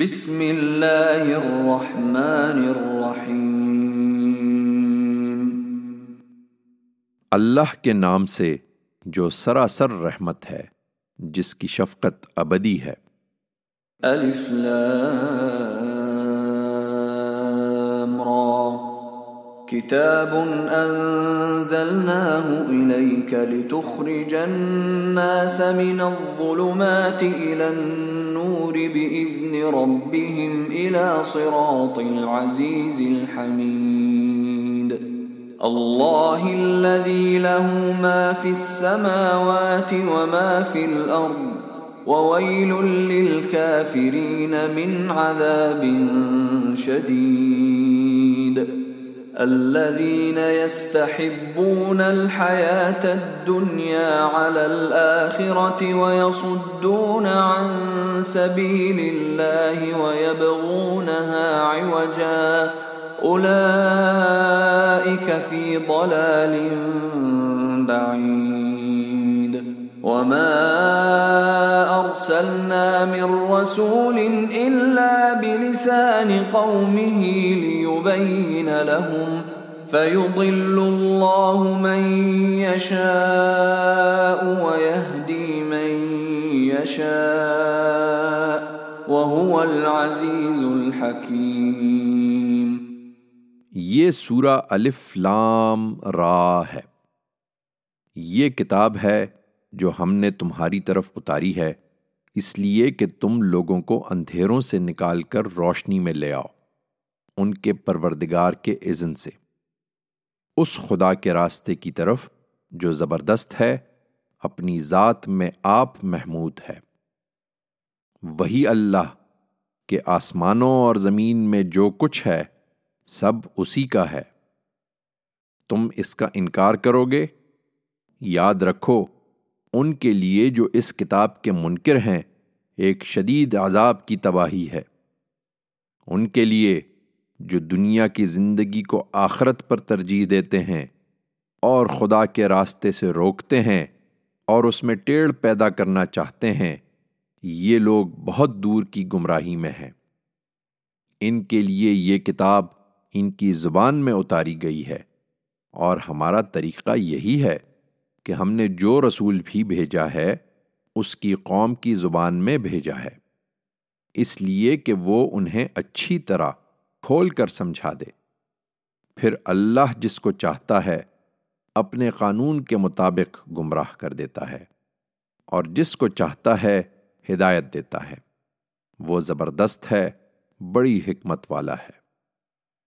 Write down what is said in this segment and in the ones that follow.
بسم اللہ الرحمن الرحیم۔ اللہ کے نام سے جو سراسر رحمت ہے جس کی شفقت ابدی ہے۔ الف لام را۔ كتاب أنزلناه إليك لتخرج الناس من الظلمات إلى النور بإذن ربهم إلى صراط العزيز الحميد. الله الذي له ما في السماوات وما في الأرض وويل للكافرين من عذاب شديد. الذين يستحبون الحياة الدنيا على الآخرة ويصدون عن سبيل الله ويبغونها عوجا. أولئك في ضلال بعيد. وما أرسلنا من رسول إلا بلسان قومه ليبين لهم فيضل الله من يشاء ويهدي من يشاء وهو العزيز الحكيم. یہ سورہ الف لام را ہے۔ یہ کتاب ہے جو ہم نے تمہاری طرف اتاری ہے۔ اس لیے کہ تم لوگوں کو اندھیروں سے نکال کر روشنی میں لے آؤ، ان کے پروردگار کے اذن سے۔ اس خدا کے راستے کی طرف جو زبردست ہے، اپنی ذات میں آپ محمود ہے۔ وہی اللہ کہ آسمانوں اور زمین میں جو کچھ ہے، سب اسی کا ہے۔ تم اس کا انکار کرو گے؟ یاد رکھو، ان کے لیے جو اس کتاب کے منکر ہیں ایک شدید عذاب کی تباہی ہے۔ ان کے لیے جو دنیا کی زندگی کو آخرت پر ترجیح دیتے ہیں اور خدا کے راستے سے روکتے ہیں اور اس میں ٹیڑھ پیدا کرنا چاہتے ہیں، یہ لوگ بہت دور کی گمراہی میں ہیں۔ ان کے لیے یہ کتاب ان کی زبان میں اتاری گئی ہے اور ہمارا طریقہ یہی ہے کہ ہم نے جو رسول بھی بھیجا ہے اس کی قوم کی زبان میں بھیجا ہے۔ اس لیے کہ وہ انہیں اچھی طرح کھول کر سمجھا دے۔ پھر اللہ جس کو چاہتا ہے، اپنے قانون کے مطابق گمراہ کر دیتا ہے، اور جس کو چاہتا ہے، ہدایت دیتا ہے۔ وہ زبردست ہے، بڑی حکمت والا ہے۔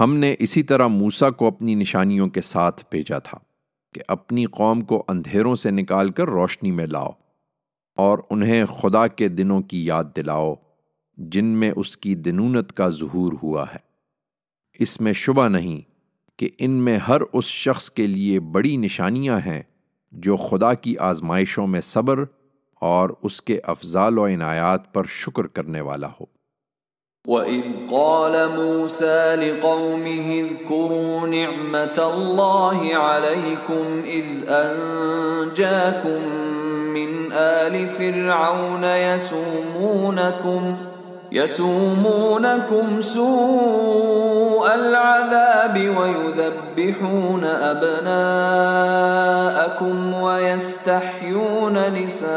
ہم نے اسی طرح موسا کو اپنی نشانیوں کے ساتھ بھیجا تھا کہ اپنی قوم کو اندھیروں سے نکال کر روشنی میں لاؤ اور انہیں خدا کے دنوں کی یاد دلاؤ جن میں اس کی دنونت کا ظہور ہوا ہے۔ اس میں شبہ نہیں کہ ان میں ہر اس شخص کے لیے بڑی نشانیاں ہیں جو خدا کی آزمائشوں میں صبر اور اس کے افضال و عنایات پر شکر کرنے والا ہو۔ وَإِذْ قَالَ مُوسَى لِقَوْمِهِ اذْكُرُوا نِعْمَةَ اللَّهِ عَلَيْكُمْ إِذْ أَنْجَاكُمْ مِنْ آلِ فِرْعَوْنَ يَسُومُونَكُمْ يَسُومُونَكُمْ سُوءَ الْعَذَابِ وَيُذَبِّحُونَ أَبْنَاءَكُمْ وَيَسْتَحْيُونَ نِسَاءَكُمْ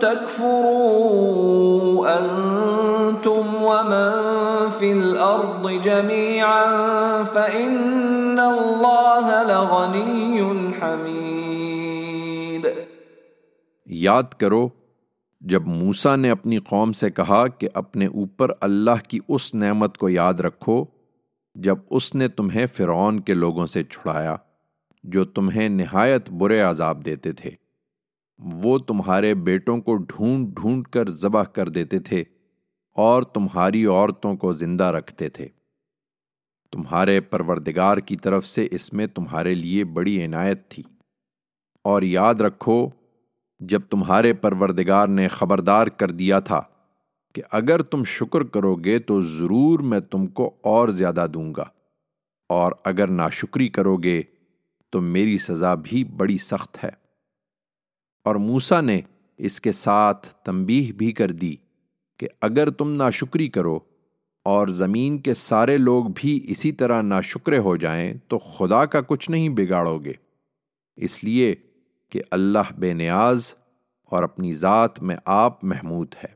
تكفروا أنتم ومن في الأرض جميعا فإن الله لغني حميد. یاد کرو، جب موسا نے اپنی قوم سے کہا کہ اپنے اوپر اللہ کی اس نعمت کو یاد رکھو، جب اس نے تمہیں فرعون کے لوگوں سے چھڑایا، جو تمہیں نہایت برے عذاب دیتے تھے۔ وہ تمہارے بیٹوں کو ڈھونڈ ڈھونڈ کر ذبح کر دیتے تھے اور تمہاری عورتوں کو زندہ رکھتے تھے۔ تمہارے پروردگار کی طرف سے اس میں تمہارے لیے بڑی عنایت تھی۔ اور یاد رکھو، جب تمہارے پروردگار نے خبردار کر دیا تھا کہ اگر تم شکر کرو گے تو ضرور میں تم کو اور زیادہ دوں گا، اور اگر ناشکری کرو گے تو میری سزا بھی بڑی سخت ہے۔ اور موسا نے اس کے ساتھ تنبیہ بھی کر دی کہ اگر تم ناشکری کرو اور زمین کے سارے لوگ بھی اسی طرح ناشکرے ہو جائیں تو خدا کا کچھ نہیں بگاڑو گے۔ اس لیے کہ اللہ بے نیاز اور اپنی ذات میں آپ محمود ہے۔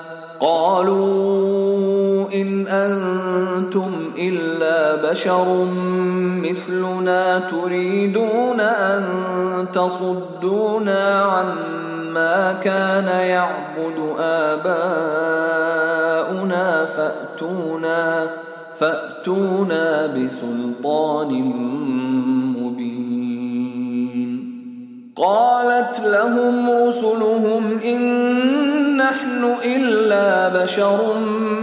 قالوا إن أنتم إلا بشر مثلنا تريدون أن تصدونا عما كان يعبد آباؤنا فأتونا فأتونا بسلطان مبين. قالت لهم رسلهم إن نحن إلا بشر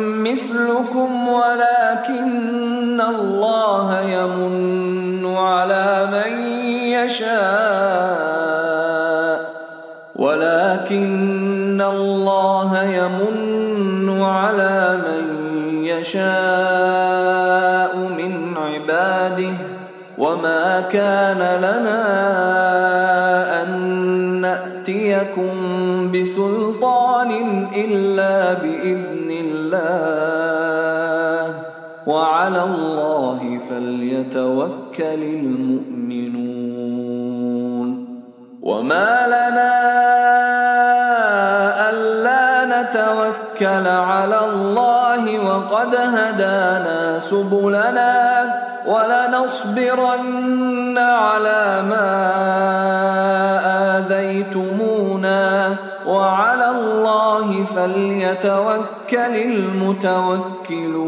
مثلكم ولكن الله يمن على من يشاء. ولكن الله يمن على من يشاء من عباده. وما كان لنا أن نأتيكم بسلطان إلا بإذن الله. وعلى الله فليتوكل المؤمنون. وما لنا ألا نتوكل على الله وقد هدانا سبلنا ولنصبرن على ما فليتوكل المتوكلون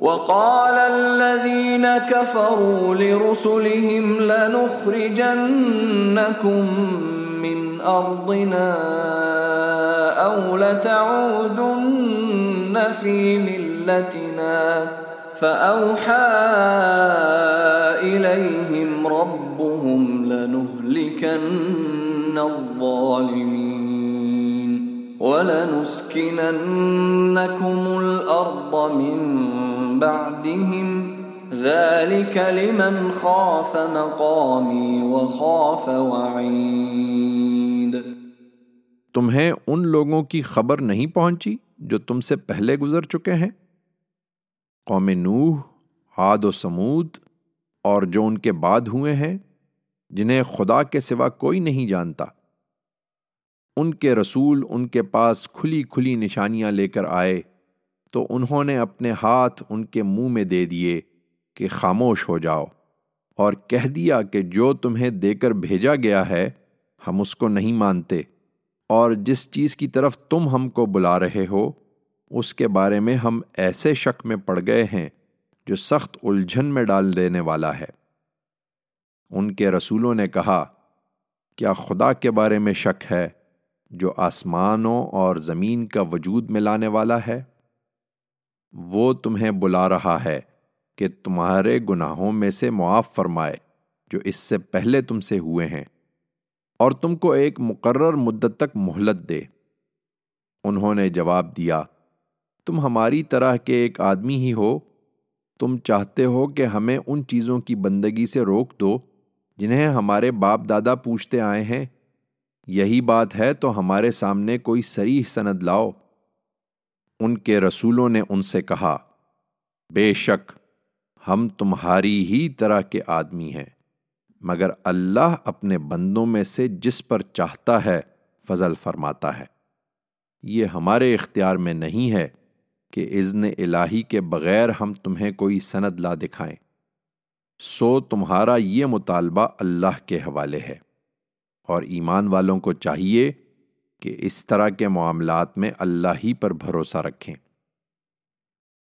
وقال الذين كفروا لرسلهم لنخرجنكم من أرضنا أو لتعودن في ملتنا فأوحى إليهم ربهم لنهلكن الظالمين ولنسكننكم الأرض من بعدهم ذلك لمن خاف مقامي وخاف وعيد تمہیں ان لوگوں کی خبر نہیں پہنچی جو تم سے پہلے گزر چکے ہیں؟ قوم نوح، عاد و سمود اور جو ان کے بعد ہوئے ہیں، جنہیں خدا کے سوا کوئی نہیں جانتا۔ ان کے رسول ان کے پاس کھلی کھلی نشانیاں لے کر آئے تو انہوں نے اپنے ہاتھ ان کے منہ میں دے دیے کہ خاموش ہو جاؤ اور کہہ دیا کہ جو تمہیں دے کر بھیجا گیا ہے، ہم اس کو نہیں مانتے اور جس چیز کی طرف تم ہم کو بلا رہے ہو، اس کے بارے میں ہم ایسے شک میں پڑ گئے ہیں جو سخت الجھن میں ڈال دینے والا ہے۔ ان کے رسولوں نے کہا، کیا خدا کے بارے میں شک ہے؟ جو آسمانوں اور زمین کا وجود میں لانے والا ہے، وہ تمہیں بلا رہا ہے کہ تمہارے گناہوں میں سے معاف فرمائے جو اس سے پہلے تم سے ہوئے ہیں، اور تم کو ایک مقرر مدت تک مہلت دے۔ انہوں نے جواب دیا، تم ہماری طرح کے ایک آدمی ہی ہو۔ تم چاہتے ہو کہ ہمیں ان چیزوں کی بندگی سے روک دو جنہیں ہمارے باپ دادا پوچھتے آئے ہیں۔ یہی بات ہے تو ہمارے سامنے کوئی سریح سند لاؤ۔ ان کے رسولوں نے ان سے کہا، بے شک، ہم تمہاری ہی طرح کے آدمی ہیں، مگر اللہ اپنے بندوں میں سے جس پر چاہتا ہے فضل فرماتا ہے۔ یہ ہمارے اختیار میں نہیں ہے کہ اذن الہی کے بغیر ہم تمہیں کوئی سند لا دکھائیں۔ سو تمہارا یہ مطالبہ اللہ کے حوالے ہے۔ اور ایمان والوں کو چاہیے کہ اس طرح کے معاملات میں اللہ ہی پر بھروسہ رکھیں۔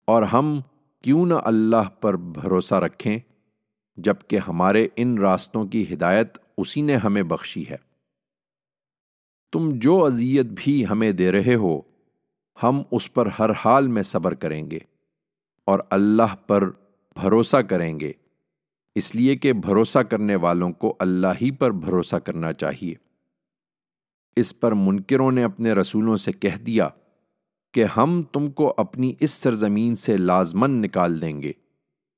اور ہم کیوں نہ اللہ پر بھروسہ رکھیں جبکہ ہمارے ان راستوں کی ہدایت اسی نے ہمیں بخشی ہے۔ تم جو اذیت بھی ہمیں دے رہے ہو، ہم اس پر ہر حال میں صبر کریں گے اور اللہ پر بھروسہ کریں گے۔ اس لیے کہ بھروسہ کرنے والوں کو اللہ ہی پر بھروسہ کرنا چاہیے۔ اس پر منکروں نے اپنے رسولوں سے کہہ دیا کہ ہم تم کو اپنی اس سرزمین سے لازمن نکال دیں گے۔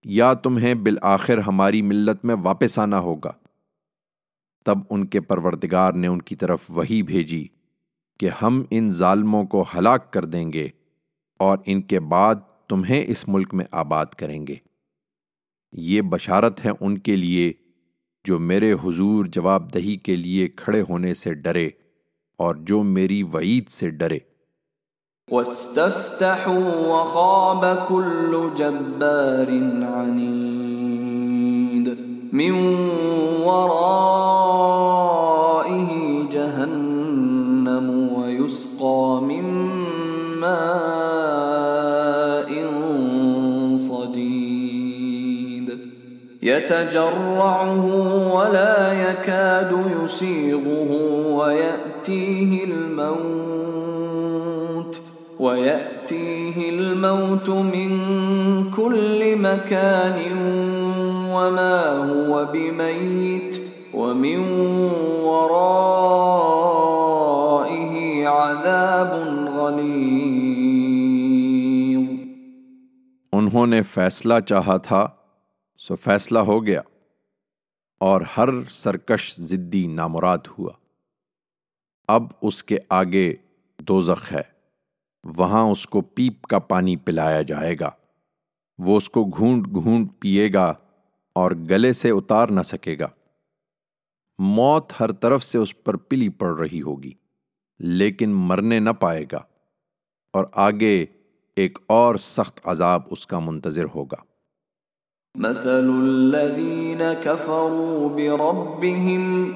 یا تمہیں بالآخر ہماری ملت میں واپس آنا ہوگا۔ تب ان کے پروردگار نے ان کی طرف وہی بھیجی کہ ہم ان ظالموں کو ہلاک کر دیں گے اور ان کے بعد تمہیں اس ملک میں آباد کریں گے۔ یہ بشارت ہے ان کے لیے جو میرے حضور جواب دہی کے لیے کھڑے ہونے سے ڈرے اور جو میری وعید سے ڈرے۔ وَاسْتَفْتَحُوا وَخَابَ كُلُّ جَبَّارٍ عَنِيدٍ مِّن يَتَجَرَّعُهُ وَلَا يَكَادُ يُسِيغُهُ وَيَأْتِيهِ الْمَوْتُ وَيَأْتِيهِ الْمَوْتُ مِنْ كُلِّ مَكَانٍ وَمَا هُوَ بِمَيِّتٍ، وَمِنْ وَرَائِهِ عَذَابٌ غَلِيظٌ۔ انہوں نے فیصلہ چاہا تھا سو فیصلہ ہو گیا اور ہر سرکش ضدی نامراد ہوا۔ اب اس کے آگے دوزخ ہے۔ وہاں اس کو پیپ کا پانی پلایا جائے گا۔ وہ اس کو گھونٹ گھونٹ پیے گا اور گلے سے اتار نہ سکے گا۔ موت ہر طرف سے اس پر پلی پڑ رہی ہوگی، لیکن مرنے نہ پائے گا اور آگے ایک اور سخت عذاب اس کا منتظر ہوگا۔ مثل الذين كفروا بربهم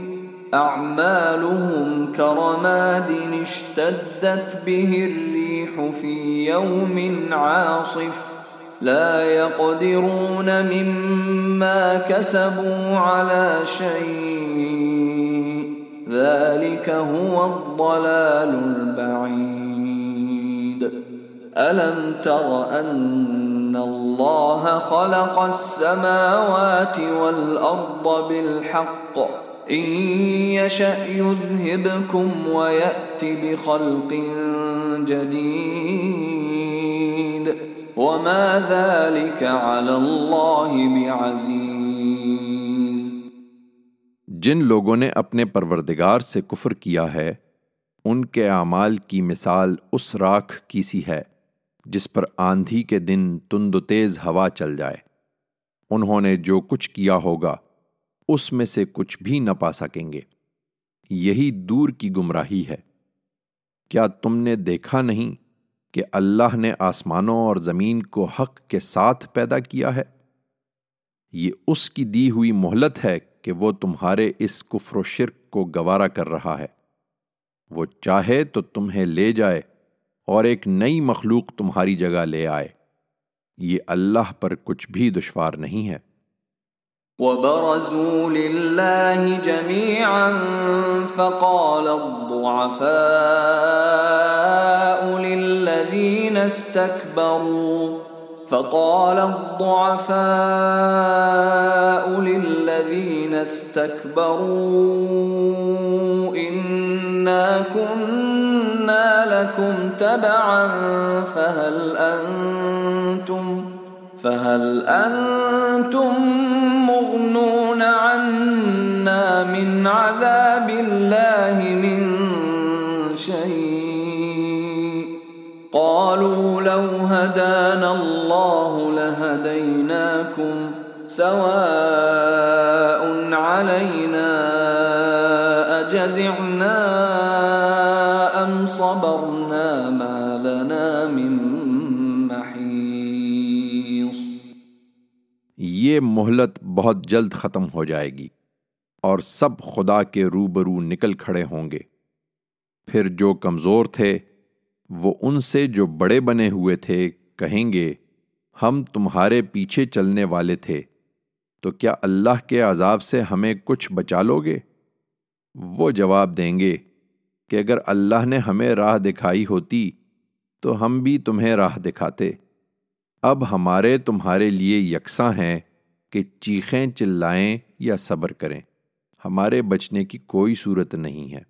أعمالهم كرماد اشتدت به الريح في يوم عاصف لا يقدرون مما كسبوا على شيء ذلك هو الضلال البعيد ألم تر أن الله خلق السماوات والأرض بالحق إن يشأ يذهبكم ويأتي بخلق جديد وما ذلك على الله بعزيز جن لوگوں نے اپنے پروردگار سے کفر کیا ہے، ان کے اعمال کی مثال اس راکھ کی سی ہے۔ جس پر آندھی کے دن تند و تیز ہوا چل جائے۔ انہوں نے جو کچھ کیا ہوگا، اس میں سے کچھ بھی نہ پا سکیں گے۔ یہی دور کی گمراہی ہے۔ کیا تم نے دیکھا نہیں کہ اللہ نے آسمانوں اور زمین کو حق کے ساتھ پیدا کیا ہے؟ یہ اس کی دی ہوئی مہلت ہے کہ وہ تمہارے اس کفر و شرک کو گوارا کر رہا ہے۔ وہ چاہے تو تمہیں لے جائے اور ایک نئی مخلوق تمہاری جگہ لے آئے۔ یہ اللہ پر کچھ بھی دشوار نہیں ہے۔ وبرزوا لله جميعا فقال الضعفاء للذين استكبروا فقال الضعفاء للذين استكبروا إنا كنا لكم تبعا فهل أنتم فهل أنتم مغنون عنا من عذاب الله من شيء؟ قالوا لو هدانا الله لهديناكم سواء علينا أجزعنا أم صبرنا ما لنا من محيص یہ مہلت بہت جلد ختم ہو جائے گی اور سب خدا کے روبرو نکل کھڑے ہوں گے۔ پھر جو کمزور تھے وہ ان سے جو بڑے بنے ہوئے تھے کہیں گے، ہم تمہارے پیچھے چلنے والے تھے۔ تو کیا اللہ کے عذاب سے ہمیں کچھ بچا لو گے وہ جواب دیں گے کہ اگر اللہ نے ہمیں راہ دکھائی ہوتی تو ہم بھی تمہیں راہ دکھاتے۔ اب ہمارے تمہارے لیے یکساں ہیں کہ چیخیں چلائیں یا صبر کریں۔ ہمارے بچنے کی کوئی صورت نہیں ہے۔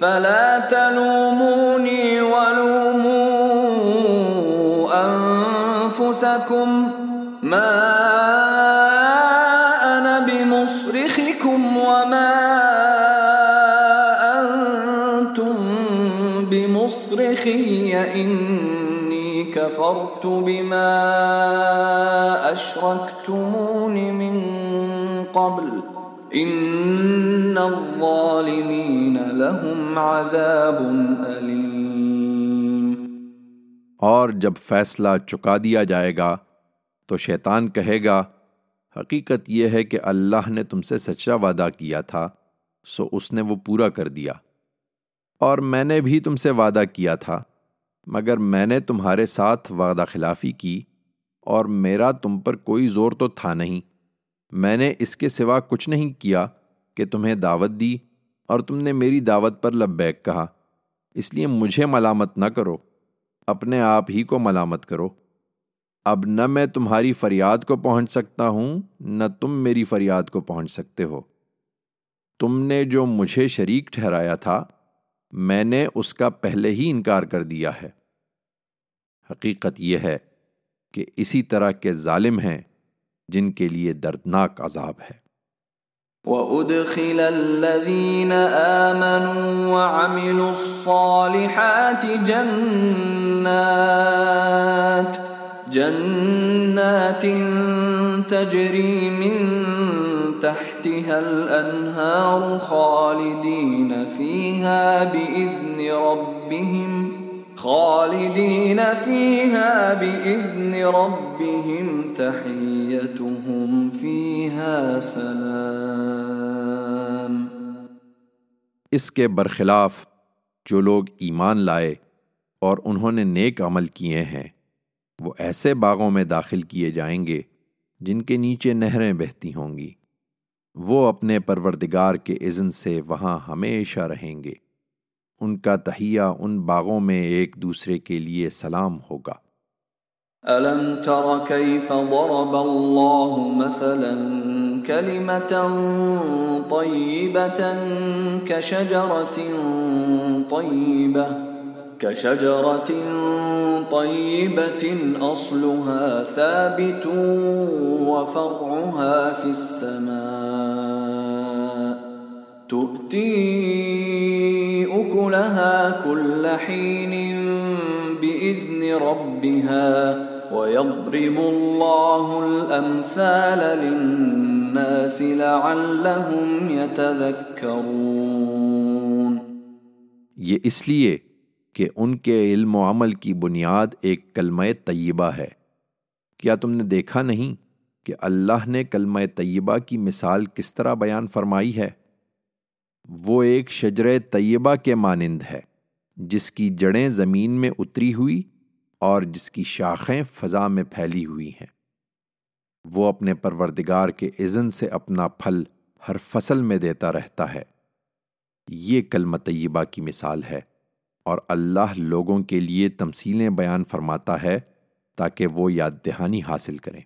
فلا تلوموني ولوموا أنفسكم. ما أنا بمصرخكم وما أنتم بمصرخي. إن كفرت بما أشركتمون من قبل. الظالمين لهم عذاب اور جب فیصلہ چکا دیا جائے گا، تو شیطان کہے گا، حقیقت یہ ہے کہ اللہ نے تم سے سچا وعدہ کیا تھا، سو اس نے وہ پورا کر دیا۔ اور میں نے بھی تم سے وعدہ کیا تھا، مگر میں نے تمہارے ساتھ وعدہ خلافی کی، اور میرا تم پر کوئی زور تو تھا نہیں۔ میں نے اس کے سوا کچھ نہیں کیا کہ تمہیں دعوت دی اور تم نے میری دعوت پر لبیک کہا۔ اس لیے مجھے ملامت نہ کرو، اپنے آپ ہی کو ملامت کرو۔ اب نہ میں تمہاری فریاد کو پہنچ سکتا ہوں، نہ تم میری فریاد کو پہنچ سکتے ہو۔ تم نے جو مجھے شریک ٹھہرایا تھا، میں نے اس کا پہلے ہی انکار کر دیا ہے۔ حقیقت یہ ہے کہ اسی طرح کے ظالم ہیں جن کے لیے دردناک عذاب ہے۔ وَأُدْخِلَ الَّذِينَ آمَنُوا وَعَمِلُوا الصَّالِحَاتِ جَنَّاتِ جَنَّاتٍ تَجْرِي مِن تحتها الأنهار خالدين فيها بإذن ربهم. خالدين فيها بإذن ربهم تحيتهم فيها سلام اس کے برخلاف جو لوگ ایمان لائے اور انہوں نے نیک عمل کیے ہیں، وہ ایسے باغوں میں داخل کیے جائیں گے جن کے نیچے نہریں بہتی ہوں گی۔ وہ اپنے پروردگار کے اذن سے وہاں ہمیشہ رہیں گے۔ ان کا تہیہ ان باغوں میں ایک دوسرے کے لیے سلام ہوگا ألم تر كيف ضرب الله مثلا كلمة طيبة كشجرة طيبة كشجرة طيبة أصلها ثابت وفرعها في السماء تؤتي أكلها كل حين بإذن ربها ويضرب الله الأمثال للناس لعلهم يتذكرون یہ اس لیے کہ ان کے علم و عمل کی بنیاد ایک کلمہ طیبہ ہے۔ کیا تم نے دیکھا نہیں کہ اللہ نے کلمہ طیبہ کی مثال کس طرح بیان فرمائی ہے؟ وہ ایک شجر طیبہ کے مانند ہے، جس کی جڑیں زمین میں اتری ہوئی اور جس کی شاخیں فضا میں پھیلی ہوئی ہیں۔ وہ اپنے پروردگار کے اذن سے اپنا پھل ہر فصل میں دیتا رہتا ہے۔ یہ کلمہ طیبہ کی مثال ہے اور اللہ لوگوں کے لیے تمثیلیں بیان فرماتا ہے تاکہ وہ یاد دہانی حاصل کریں۔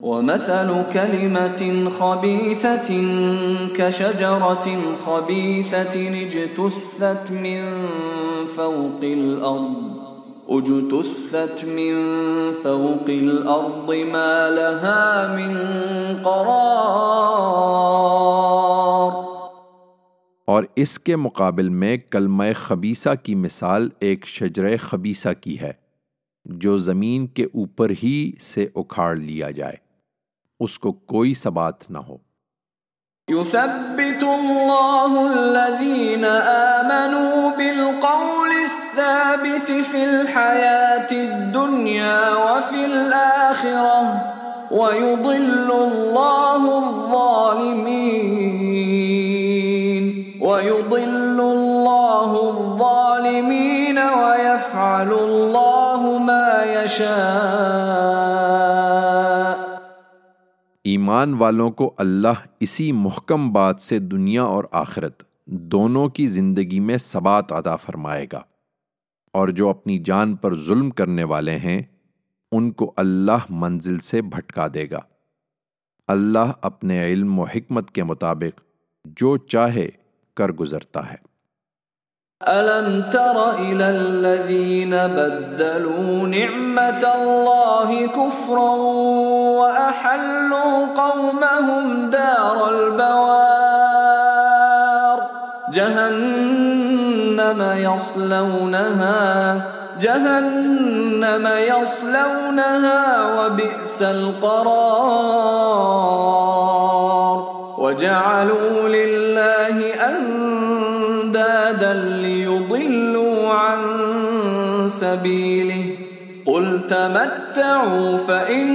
ومثل كلمة خبيثة كشجرة خبيثة اجتثت من فوق الأرض، اجتثت من فوق الأرض ما لها من قرار. اور اس کے مقابل میں کلمہ خبیصہ کی مثال ایک شجر خبیصہ کی ہے، جو زمین کے اوپر ہی سے اکھاڑ لیا جائے۔ اس کو کوئی سبات نہ ہو يثبت الله الذين آمنوا بالقول الثابت في الحياة الدنيا وفي الآخرة ويضل الله الظالمين وَيُضِلُّ اللَّهُ الظَّالِمِينَ وَيَفْعَلُ اللَّهُ مَا يَشَاءُ ایمان والوں کو اللہ اسی محکم بات سے دنیا اور آخرت دونوں کی زندگی میں ثبات عطا فرمائے گا۔ اور جو اپنی جان پر ظلم کرنے والے ہیں، ان کو اللہ منزل سے بھٹکا دے گا۔ اللہ اپنے علم و حکمت کے مطابق جو چاہے کر گزرتا ہے۔ ألم تر إلى الذين بدلوا نعمة الله كفرا وأحلوا قومهم دار البوار؟ جهنم يصلونها جهنم يصلونها وبئس القرار. وجعلوا لله سبيله. قل تمتعوا فإن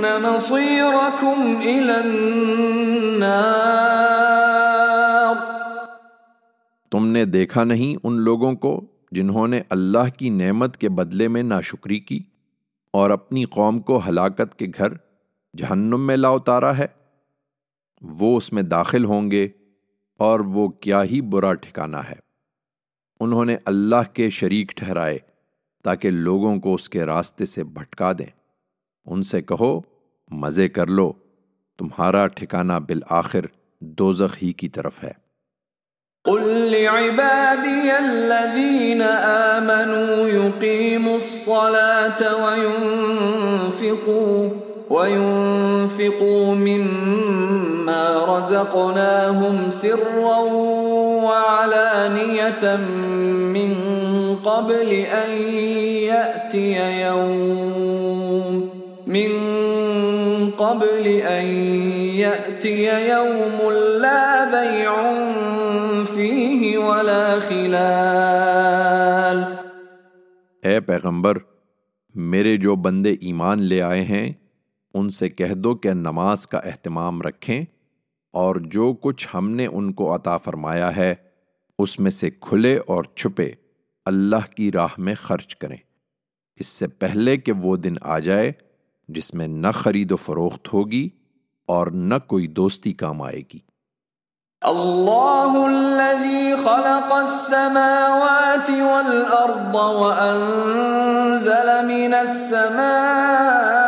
مصيركم إلى النار. تم نے دیکھا نہیں ان لوگوں کو جنہوں نے اللہ کی نعمت کے بدلے میں ناشکری کی اور اپنی قوم کو ہلاکت کے گھر جہنم میں لا اتارا ہے؟ وہ اس میں داخل ہوں گے اور وہ کیا ہی برا ٹھکانہ ہے۔ انہوں نے اللہ کے شریک ٹھہرائے تاکہ لوگوں کو اس کے راستے سے بھٹکا دیں۔ ان سے کہو، مزے کر لو، تمہارا ٹھکانہ بالآخر دوزخ ہی کی طرف ہے۔ قل لعبادي الذين آمنوا يقيموا الصلاة وينفقوا وينفقوا مما رزقناهم سرا وعلانية من قبل أن يأتي يوم من قبل أن يأتي يوم لا بيع فيه ولا خلال. اے پیغمبر میرے جو بندے ایمان لے آئے ہیں ان سے کہہ دو کہ نماز کا اہتمام رکھیں۔ اور جو کچھ ہم نے ان کو عطا فرمایا ہے، اس میں سے کھلے اور چھپے اللہ کی راہ میں خرچ کریں۔ اس سے پہلے کہ وہ دن آ جائے جس میں نہ خرید و فروخت ہوگی اور نہ کوئی دوستی کام آئے گی۔ اللہ الذي خلق السماوات والأرض وأنزل من السماء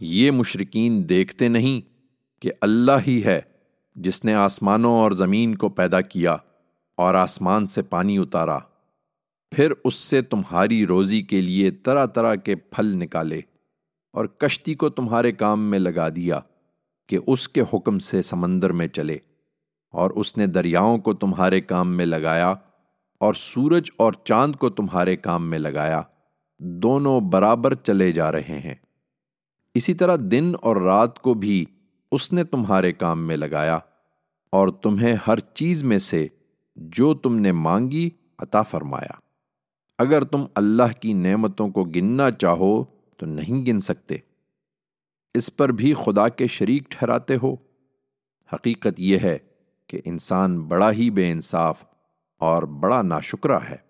یہ مشرقین دیکھتے نہیں کہ اللہ ہی ہے جس نے آسمانوں اور زمین کو پیدا کیا اور آسمان سے پانی اتارا۔ پھر اس سے تمہاری روزی کے لیے طرح طرح کے پھل نکالے اور کشتی کو تمہارے کام میں لگا دیا کہ اس کے حکم سے سمندر میں چلے اور اس نے دریاؤں کو تمہارے کام میں لگایا اور سورج اور چاند کو تمہارے کام میں لگایا۔ دونوں برابر چلے جا رہے ہیں۔ اسی طرح دن اور رات کو بھی اس نے تمہارے کام میں لگایا، اور تمہیں ہر چیز میں سے جو تم نے مانگی عطا فرمایا۔ اگر تم اللہ کی نعمتوں کو گننا چاہو تو نہیں گن سکتے۔ اس پر بھی خدا کے شریک ٹھہراتے ہو۔ حقیقت یہ ہے کہ انسان بڑا ہی بے انصاف اور بڑا ناشکرہ ہے۔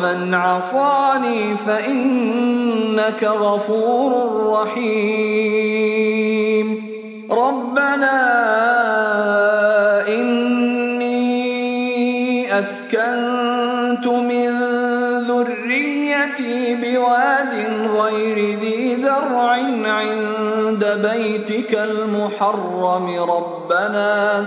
وَمَنْ عَصَانِي فَإِنَّكَ غَفُورٌ رَّحِيمٌ. رَبَّنَا إِنِّي أَسْكَنتُ مِن ذُرِّيَّتِي بِوَادٍ غَيْرِ ذِي زَرْعٍ عِندَ بَيْتِكَ الْمُحَرَّمِ. رَبَّنَا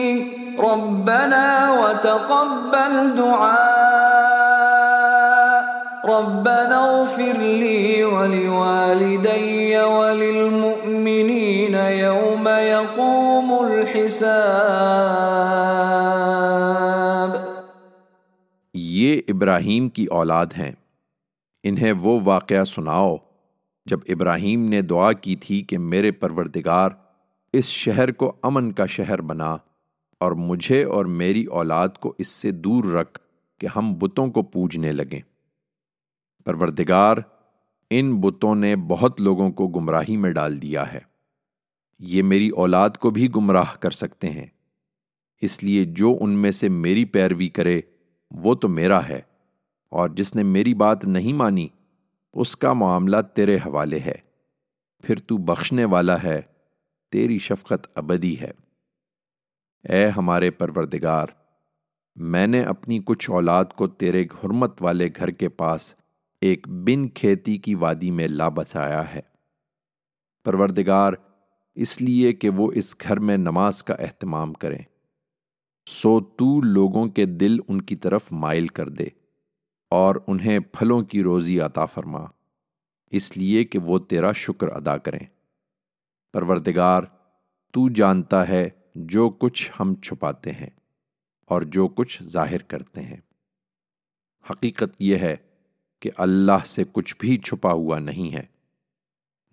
ربنا وتقبل دعاء. ربنا اغفر لي ولوالدي وللمؤمنين يوم يقوم الحساب. یہ ابراہیم کی اولاد ہیں۔ انہیں وہ واقعہ سناؤ جب ابراہیم نے دعا کی تھی کہ میرے پروردگار اس شہر کو امن کا شہر بنا۔ اور مجھے اور میری اولاد کو اس سے دور رکھ کہ ہم بتوں کو پوجنے لگیں۔ پروردگار، ان بتوں نے بہت لوگوں کو گمراہی میں ڈال دیا ہے۔ یہ میری اولاد کو بھی گمراہ کر سکتے ہیں۔ اس لیے جو ان میں سے میری پیروی کرے، وہ تو میرا ہے۔ اور جس نے میری بات نہیں مانی، اس کا معاملہ تیرے حوالے ہے۔ پھر تو بخشنے والا ہے، تیری شفقت ابدی ہے۔ اے ہمارے پروردگار، میں نے اپنی کچھ اولاد کو تیرے حرمت والے گھر کے پاس ایک بن کھیتی کی وادی میں لا بسایا ہے۔ پروردگار، اس لیے کہ وہ اس گھر میں نماز کا اہتمام کریں۔ سو تو لوگوں کے دل ان کی طرف مائل کر دے اور انہیں پھلوں کی روزی عطا فرما۔ اس لیے کہ وہ تیرا شکر ادا کریں۔ پروردگار، تو جانتا ہے جو کچھ ہم چھپاتے ہیں اور جو کچھ ظاہر کرتے ہیں۔ حقیقت یہ ہے کہ اللہ سے کچھ بھی چھپا ہوا نہیں ہے،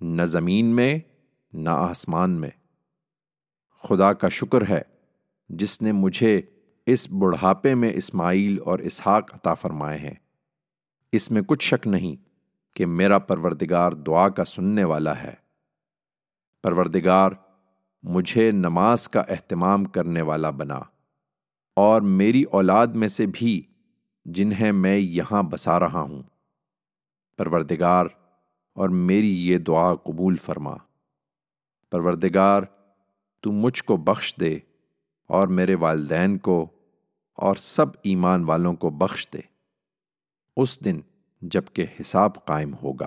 نہ زمین میں، نہ آسمان میں۔ خدا کا شکر ہے جس نے مجھے اس بڑھاپے میں اسماعیل اور اسحاق عطا فرمائے ہیں۔ اس میں کچھ شک نہیں کہ میرا پروردگار دعا کا سننے والا ہے۔ پروردگار مجھے نماز کا اہتمام کرنے والا بنا اور میری اولاد میں سے بھی جنہیں میں یہاں بسا رہا ہوں۔ پروردگار، اور میری یہ دعا قبول فرما۔ پروردگار، تو مجھ کو بخش دے اور میرے والدین کو اور سب ایمان والوں کو بخش دے۔ اس دن جبکہ حساب قائم ہوگا۔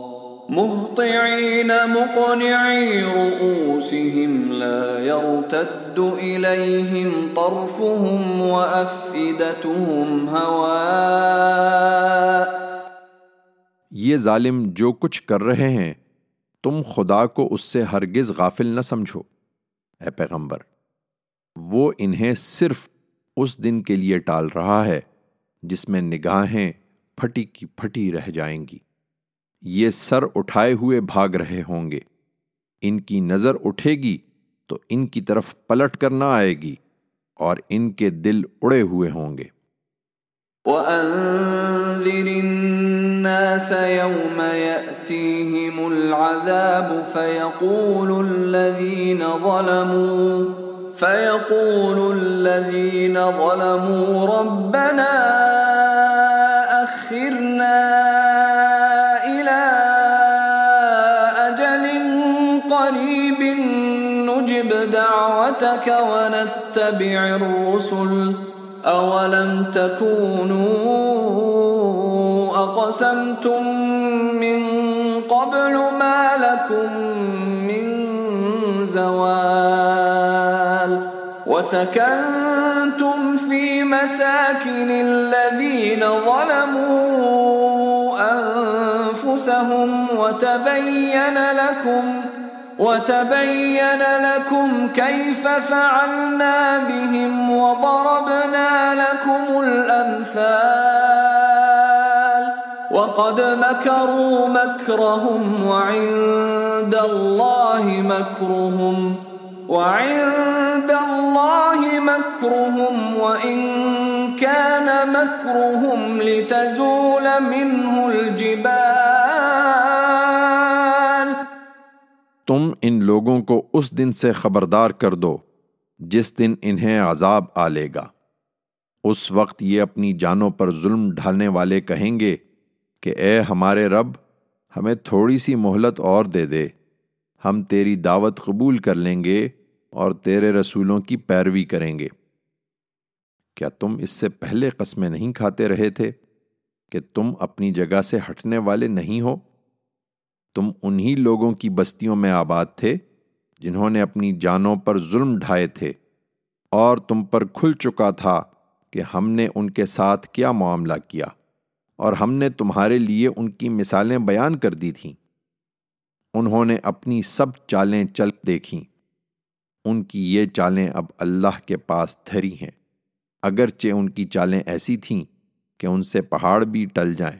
مهطعين مقنعي رؤوسهم لا يرتد إليهم طرفهم وأفئدتهم هواء. یہ ظالم جو کچھ کر رہے ہیں، تم خدا کو اس سے ہرگز غافل نہ سمجھو۔ اے پیغمبر، وہ انہیں صرف اس دن کے لیے ٹال رہا ہے جس میں نگاہیں پھٹی کی پھٹی رہ جائیں گی۔ یہ سر اٹھائے ہوئے بھاگ رہے ہوں گے۔ ان کی نظر اٹھے گی تو ان کی طرف پلٹ کر نہ آئے گی اور ان کے دل اڑے ہوئے ہوں گے۔ وَأَنذِرِ النَّاسَ يَوْمَ يَأْتِيهِمُ الْعَذَابُ فَيَقُولُ الَّذِينَ ظَلَمُوا، فَيَقُولُ الَّذِينَ ظَلَمُوا رَبَّنَا أَخِّرْنَا ونتبع الرسل أولم تكونوا أقسمتم من قبل ما لكم من زوال وسكنتم في مساكن الذين ظلموا أنفسهم وتبين لكم وتبين لكم كيف فعلنا بهم وضربنا لكم الأمثال. وقد مكروا مكرهم وعند الله مكرهم وعند الله مكرهم وإن كان مكرهم لتزول منه الجبال. تم ان لوگوں کو اس دن سے خبردار کر دو، جس دن انہیں عذاب آ لے گا۔ اس وقت یہ اپنی جانوں پر ظلم ڈھالنے والے کہیں گے کہ اے ہمارے رب، ہمیں تھوڑی سی مہلت اور دے دے۔ ہم تیری دعوت قبول کر لیں گے اور تیرے رسولوں کی پیروی کریں گے۔ کیا تم اس سے پہلے قسمیں نہیں کھاتے رہے تھے کہ تم اپنی جگہ سے ہٹنے والے نہیں ہو؟ تم انہی لوگوں کی بستیوں میں آباد تھے جنہوں نے اپنی جانوں پر ظلم ڈھائے تھے، اور تم پر کھل چکا تھا کہ ہم نے ان کے ساتھ کیا معاملہ کیا، اور ہم نے تمہارے لیے ان کی مثالیں بیان کر دی تھیں۔ انہوں نے اپنی سب چالیں چل دیکھیں۔ ان کی یہ چالیں اب اللہ کے پاس دھری ہیں، اگرچہ ان کی چالیں ایسی تھیں کہ ان سے پہاڑ بھی ٹل جائیں۔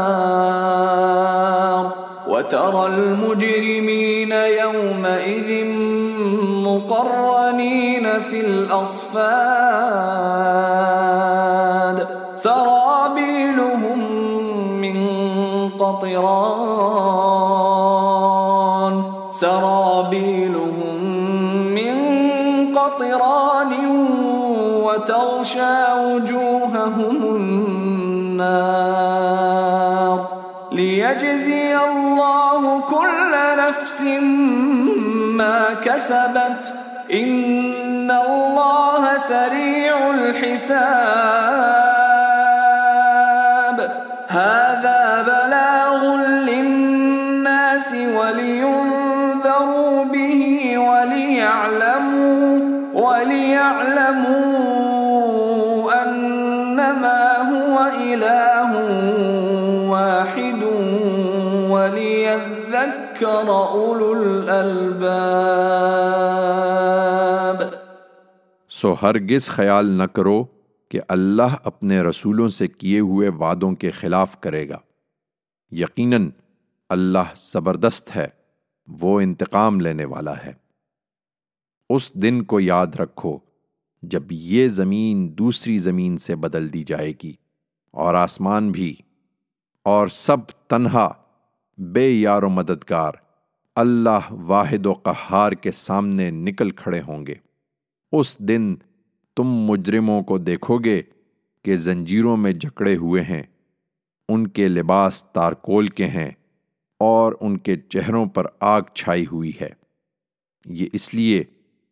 وترى المجرمين يومئذ مقرنين في الأصفاد. سرابيلهم من قطران. سرابيلهم من قطران وتغشى كسبت إن الله سريع الحساب. هذا بلاغ للناس ولينذروا به وليعلموا وليعلموا أنما هو إله واحد وليذكر أولو الألباب. سو ہرگز خیال نہ کرو کہ اللہ اپنے رسولوں سے کیے ہوئے وعدوں کے خلاف کرے گا۔ یقیناً اللہ زبردست ہے، وہ انتقام لینے والا ہے۔ اس دن کو یاد رکھو جب یہ زمین دوسری زمین سے بدل دی جائے گی اور آسمان بھی۔ اور سب تنہا، بے یار و مددگار، اللہ واحد و قہار کے سامنے نکل کھڑے ہوں گے۔ اس دن تم مجرموں کو دیکھو گے کہ زنجیروں میں جکڑے ہوئے ہیں، ان کے لباس تارکول کے ہیں اور ان کے چہروں پر آگ چھائی ہوئی ہے۔ یہ اس لیے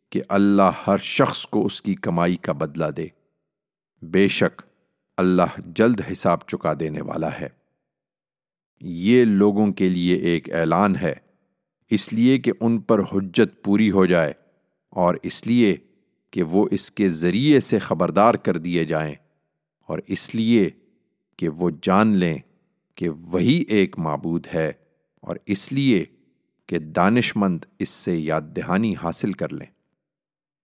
کہ اللہ ہر شخص کو اس کی کمائی کا بدلہ دے۔ بے شک اللہ جلد حساب چکا دینے والا ہے۔ یہ لوگوں کے لیے ایک اعلان ہے، اس لیے کہ ان پر حجت پوری ہو جائے اور اس لیے کہ وہ اس کے ذریعے سے خبردار کر دیے جائیں اور اس لیے کہ وہ جان لیں کہ وہی ایک معبود ہے اور اس لیے کہ دانش مند اس سے یاد دہانی حاصل کر لیں۔